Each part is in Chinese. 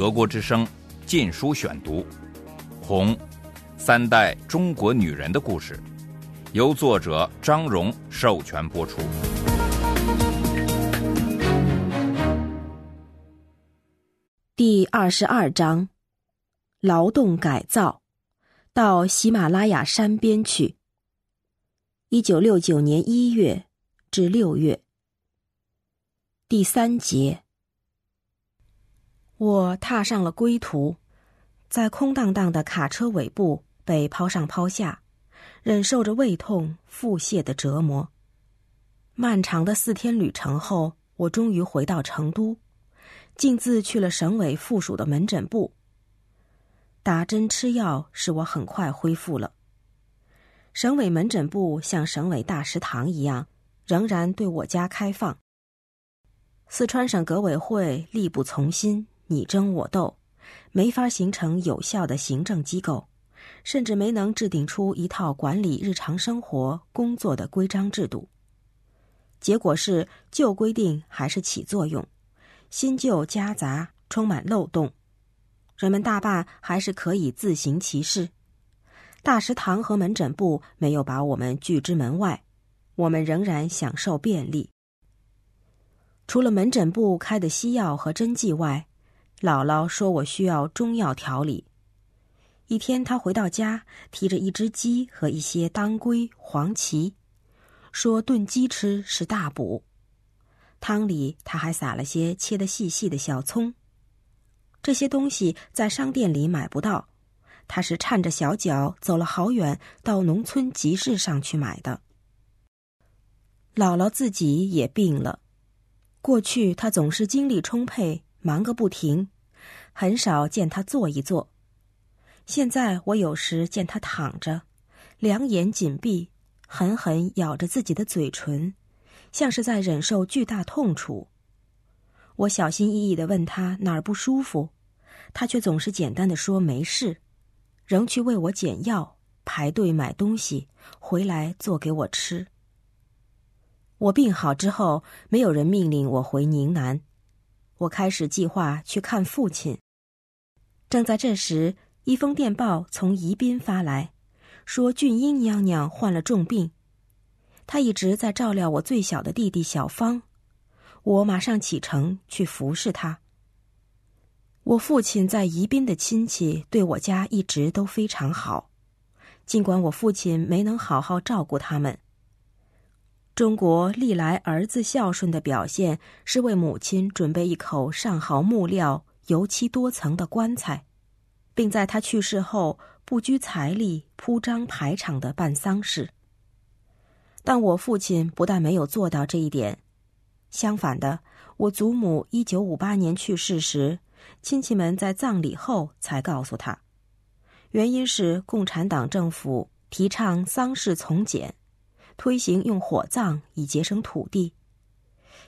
德国之声《禁书选读》，《红》，三代中国女人的故事，由作者张荣授权播出。第二十二章：劳动改造，到喜马拉雅山边去。一九六九年一月至六月。第三节，我踏上了归途，在空荡荡的卡车尾部被抛上抛下，忍受着胃痛、腹泻的折磨。漫长的四天旅程后，我终于回到成都，径自去了省委附属的门诊部。打针吃药使我很快恢复了。省委门诊部像省委大食堂一样，仍然对我家开放。四川省革委会力不从心，你争我斗，没法形成有效的行政机构，甚至没能制定出一套管理日常生活工作的规章制度。结果是旧规定还是起作用，新旧夹杂，充满漏洞，人们大半还是可以自行其事。大食堂和门诊部没有把我们拒之门外，我们仍然享受便利。除了门诊部开的西药和针剂外，姥姥说我需要中药调理。一天，她回到家，提着一只鸡和一些当归、黄芪，说炖鸡吃是大补。汤里他还撒了些切得细细的小葱。这些东西在商店里买不到，他是颤着小脚走了好远，到农村集市上去买的。姥姥自己也病了。过去她总是精力充沛，忙个不停，很少见他坐一坐。现在我有时见他躺着，两眼紧闭，狠狠咬着自己的嘴唇，像是在忍受巨大痛楚。我小心翼翼的问他哪儿不舒服，他却总是简单的说没事，仍去为我捡药、排队买东西，回来做给我吃。我病好之后，没有人命令我回宁南，我开始计划去看父亲。正在这时，一封电报从宜宾发来，说俊英娘娘患了重病，她一直在照料我最小的弟弟小芳，我马上启程去服侍她。我父亲在宜宾的亲戚对我家一直都非常好，尽管我父亲没能好好照顾他们。中国历来儿子孝顺的表现是为母亲准备一口上好木料、油漆多层的棺材，并在他去世后不拘财力、铺张排场的办丧事。但我父亲不但没有做到这一点，相反的，我祖母一九五八年去世时，亲戚们在葬礼后才告诉他，原因是共产党政府提倡丧事从简。推行用火葬以节省土地，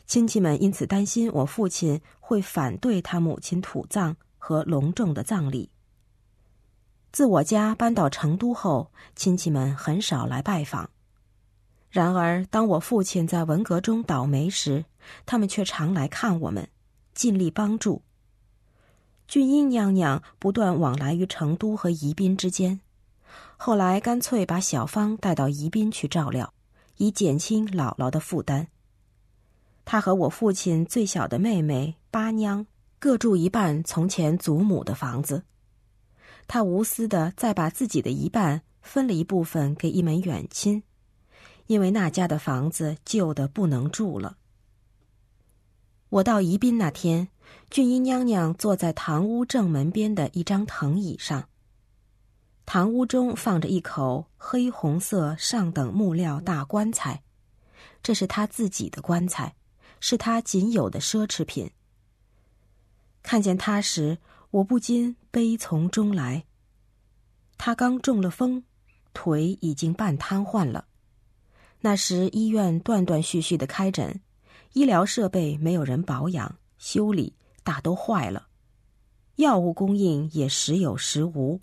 亲戚们因此担心我父亲会反对他母亲土葬和隆重的葬礼。自我家搬到成都后，亲戚们很少来拜访。然而，当我父亲在文革中倒霉时，他们却常来看我们，尽力帮助。俊英娘娘不断往来于成都和宜宾之间，后来干脆把小芳带到宜宾去照料。以减轻姥姥的负担。他和我父亲最小的妹妹八娘各住一半从前祖母的房子，他无私的再把自己的一半分了一部分给一门远亲，因为那家的房子旧的不能住了。我到宜宾那天，俊英娘娘坐在堂屋正门边的一张藤椅上。堂屋中放着一口黑红色上等木料大棺材，这是他自己的棺材，是他仅有的奢侈品。看见他时，我不禁悲从中来。他刚中了风，腿已经半瘫痪了。那时医院断断续续的开诊，医疗设备没有人保养修理，大都坏了，药物供应也时有时无。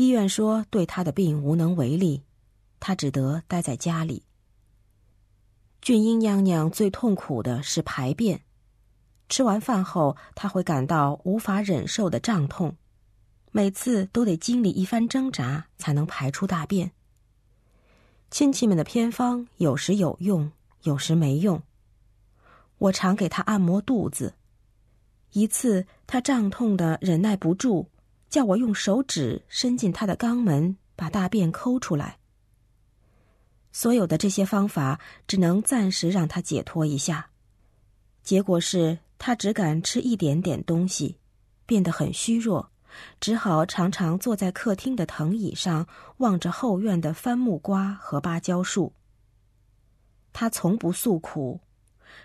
医院说对他的病无能为力，他只得待在家里。俊英娘娘最痛苦的是排便，吃完饭后，她会感到无法忍受的胀痛，每次都得经历一番挣扎才能排出大便。亲戚们的偏方有时有用，有时没用。我常给她按摩肚子。一次，她胀痛的忍耐不住，叫我用手指伸进他的肛门，把大便抠出来。所有的这些方法只能暂时让他解脱一下，结果是他只敢吃一点点东西，变得很虚弱，只好常常坐在客厅的藤椅上，望着后院的番木瓜和芭蕉树。他从不诉苦，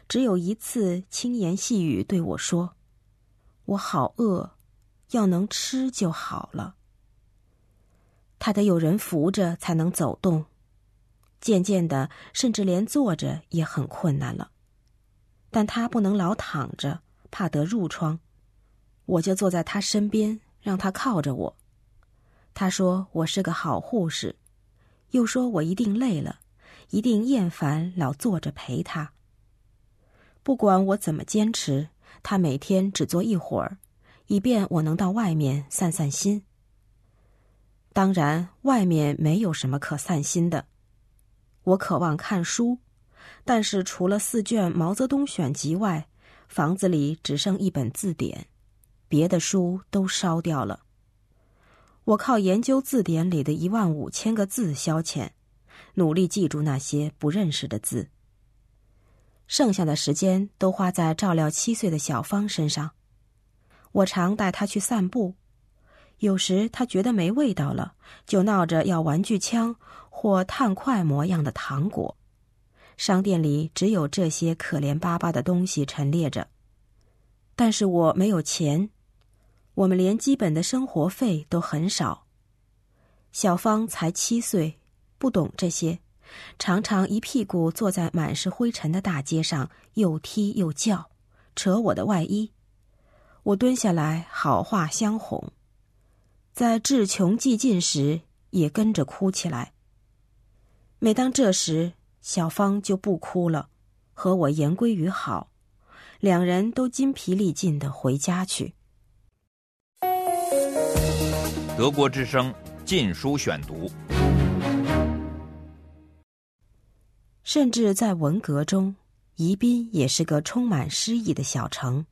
只有一次轻言细语对我说：“我好饿，要能吃就好了。”他得有人扶着才能走动。渐渐的，甚至连坐着也很困难了。但他不能老躺着，怕得褥疮，我就坐在他身边，让他靠着我。他说我是个好护士，又说我一定累了，一定厌烦老坐着陪他。不管我怎么坚持，他每天只坐一会儿，以便我能到外面散散心。当然，外面没有什么可散心的。我渴望看书，但是除了四卷毛泽东选集外，房子里只剩一本字典，别的书都烧掉了。我靠研究字典里的一万五千个字消遣，努力记住那些不认识的字。剩下的时间都花在照料七岁的小芳身上。我常带他去散步，有时他觉得没味道了，就闹着要玩具枪。或炭块模样的糖果，商店里只有这些可怜巴巴的东西陈列着。但是我没有钱，我们连基本的生活费都很少。小芳才七岁，不懂这些，常常一屁股坐在满是灰尘的大街上，又踢又叫，扯我的外衣。我蹲下来，好话相哄，在志穷寂尽时，也跟着哭起来。每当这时，小芳就不哭了，和我言归于好，两人都筋疲力尽的回家去。德国之声《禁书选读》，甚至在文革中，宜宾也是个充满诗意的小城。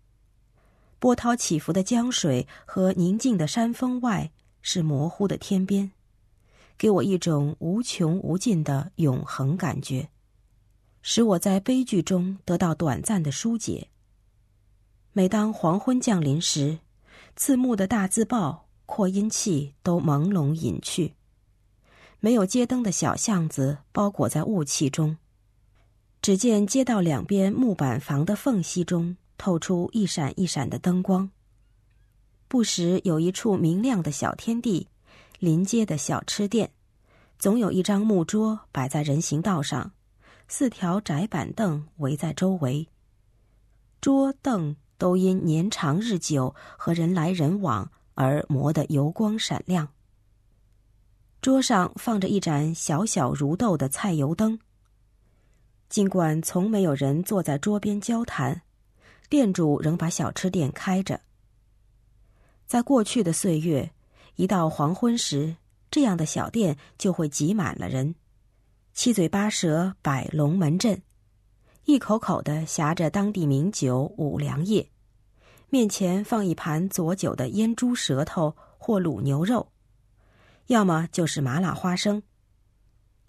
波涛起伏的江水和宁静的山峰外，是模糊的天边。给我一种无穷无尽的永恒感觉，使我在悲剧中得到短暂的疏解。每当黄昏降临时，刺目的大字报、扩音器都朦胧隐去，没有街灯的小巷子包裹在雾气中，只见街道两边木板房的缝隙中透出一闪一闪的灯光，不时有一处明亮的小天地。临街的小吃店，总有一张木桌摆在人行道上，四条窄板凳围在周围。桌凳都因年长日久和人来人往而磨得油光闪亮。桌上放着一盏小小如豆的菜油灯。尽管从没有人坐在桌边交谈，店主仍把小吃店开着。在过去的岁月。一到黄昏时，这样的小店就会挤满了人，七嘴八舌摆龙门阵，一口口的呷着当地名酒五粮液，面前放一盘佐酒的腌猪舌头或卤牛肉，要么就是麻辣花生。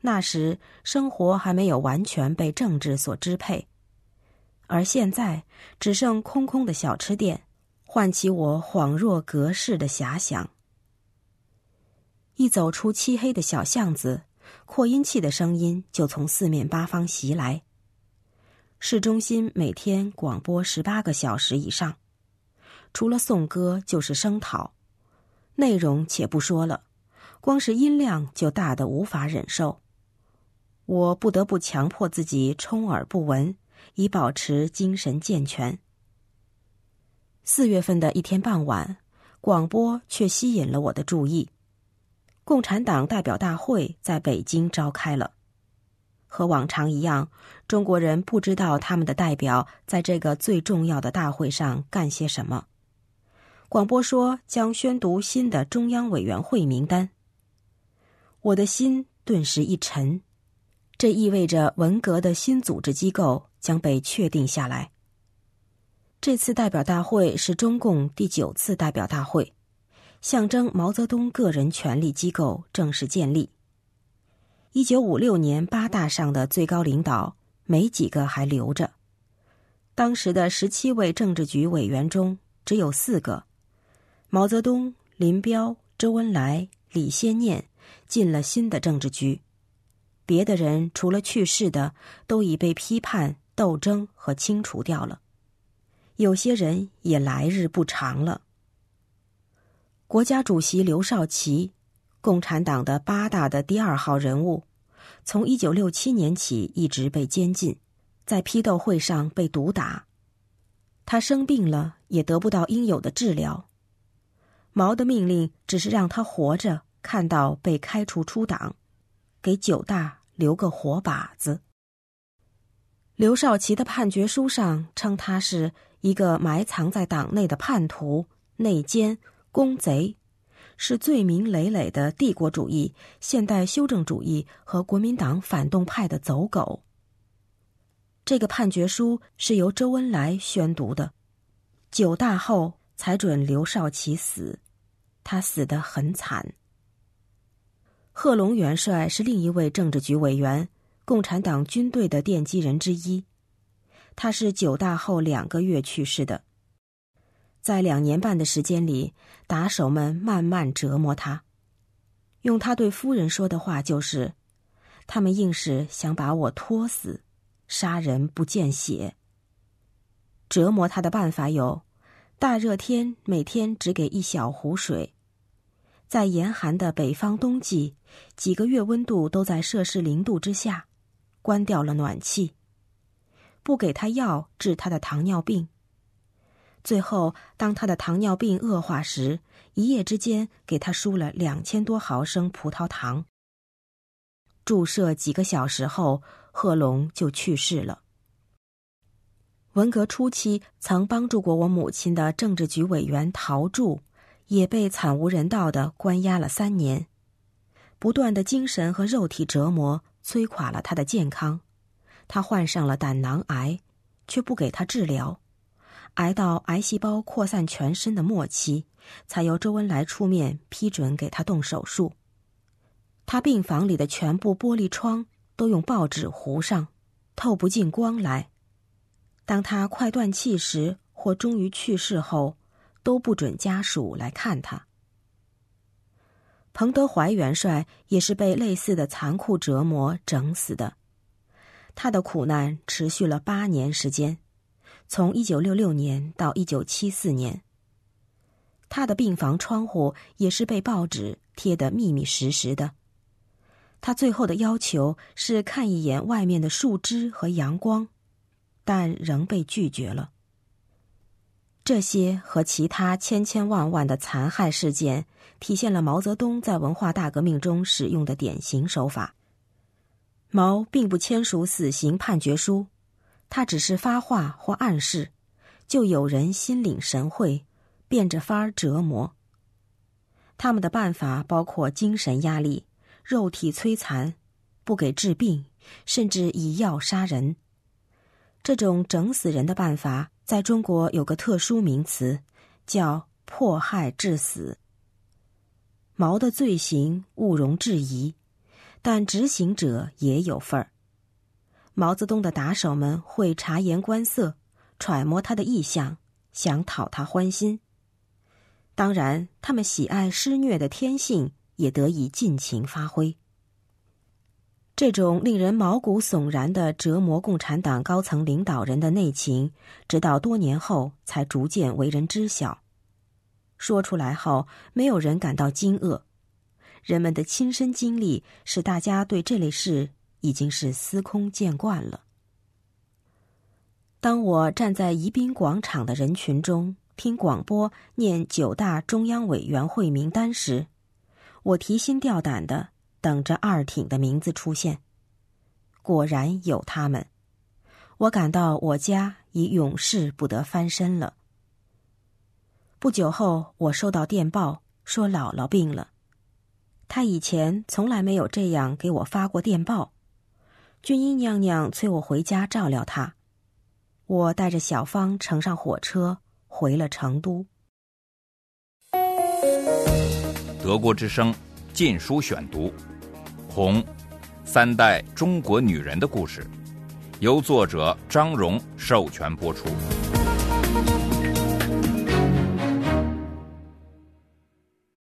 那时生活还没有完全被政治所支配，而现在只剩空空的小吃店，唤起我恍若隔世的遐想。一走出漆黑的小巷子，扩音器的声音就从四面八方袭来。市中心每天广播十八个小时以上，除了颂歌就是声讨，内容且不说了，光是音量就大得无法忍受。我不得不强迫自己充耳不闻，以保持精神健全。四月份的一天傍晚，广播却吸引了我的注意。共产党代表大会在北京召开了，和往常一样，中国人不知道他们的代表在这个最重要的大会上干些什么。广播说将宣读新的中央委员会名单。我的心顿时一沉，这意味着文革的新组织机构将被确定下来。这次代表大会是中共第九次代表大会，象征毛泽东个人权力机构正式建立。一九五六年八大上的最高领导没几个还留着。当时的十七位政治局委员中只有四个：毛泽东、林彪、周恩来、李先念进了新的政治局，别的人除了去世的都已被批判、斗争和清除掉了，有些人也来日不长了。国家主席刘少奇。共产党的八大的第二号人物，从一九六七年起一直被监禁，在批斗会上被毒打。他生病了，也得不到应有的治疗。毛的命令只是让他活着，看到被开除出党，给九大留个活靶子。刘少奇的判决书上称他是一个埋藏在党内的叛徒、内奸、公贼。是罪名累累的帝国主义、现代修正主义和国民党反动派的走狗。这个判决书是由周恩来宣读的，九大后才准刘少奇死，他死得很惨。贺龙元帅是另一位政治局委员，共产党军队的奠基人之一，他是九大后两个月去世的。在两年半的时间里，打手们慢慢折磨他。用他对夫人说的话就是：“他们硬是想把我拖死，杀人不见血。”折磨他的办法有：大热天每天只给一小壶水，在严寒的北方冬季，几个月温度都在摄氏零度之下，关掉了暖气，不给他药治他的糖尿病。最后，当他的糖尿病恶化时，一夜之间给他输了两千多毫升葡萄糖。注射几个小时后，贺龙就去世了。文革初期曾帮助过我母亲的政治局委员陶铸，也被惨无人道的关押了三年。不断的精神和肉体折磨摧垮了他的健康，他患上了胆囊癌，却不给他治疗。癌到癌细胞扩散全身的末期，才由周恩来出面批准给他动手术。他病房里的全部玻璃窗都用报纸糊上，透不进光来。当他快断气时或终于去世后，都不准家属来看他。彭德怀元帅也是被类似的残酷折磨整死的，他的苦难持续了八年时间。从一九六六年到一九七四年，他的病房窗户也是被报纸贴得密密实实的。他最后的要求是看一眼外面的树枝和阳光，但仍被拒绝了。这些和其他千千万万的残害事件，体现了毛泽东在文化大革命中使用的典型手法。毛并不签署死刑判决书。他只是发话或暗示，就有人心领神会，变着法儿折磨。他们的办法包括精神压力、肉体摧残、不给治病，甚至以药杀人。这种整死人的办法，在中国有个特殊名词，叫“迫害致死”。毛的罪行毋容置疑，但执行者也有份儿。毛泽东的打手们会察言观色，揣摩他的意向，想讨他欢心。当然，他们喜爱施虐的天性也得以尽情发挥。这种令人毛骨悚然的折磨共产党高层领导人的内情，直到多年后才逐渐为人知晓。说出来后，没有人感到惊愕。人们的亲身经历使大家对这类事。已经是司空见惯了。当我站在宜宾广场的人群中听广播念九大中央委员会名单时，我提心吊胆的等着二挺的名字出现。果然有他们。我感到我家已永世不得翻身了。不久后，我收到电报，说姥姥病了。她以前从来没有这样给我发过电报。军医娘娘催我回家照料她。我带着小芳乘上火车回了成都。德国之声《禁书选读》，《红》，三代中国女人的故事，由作者张荣授权播出。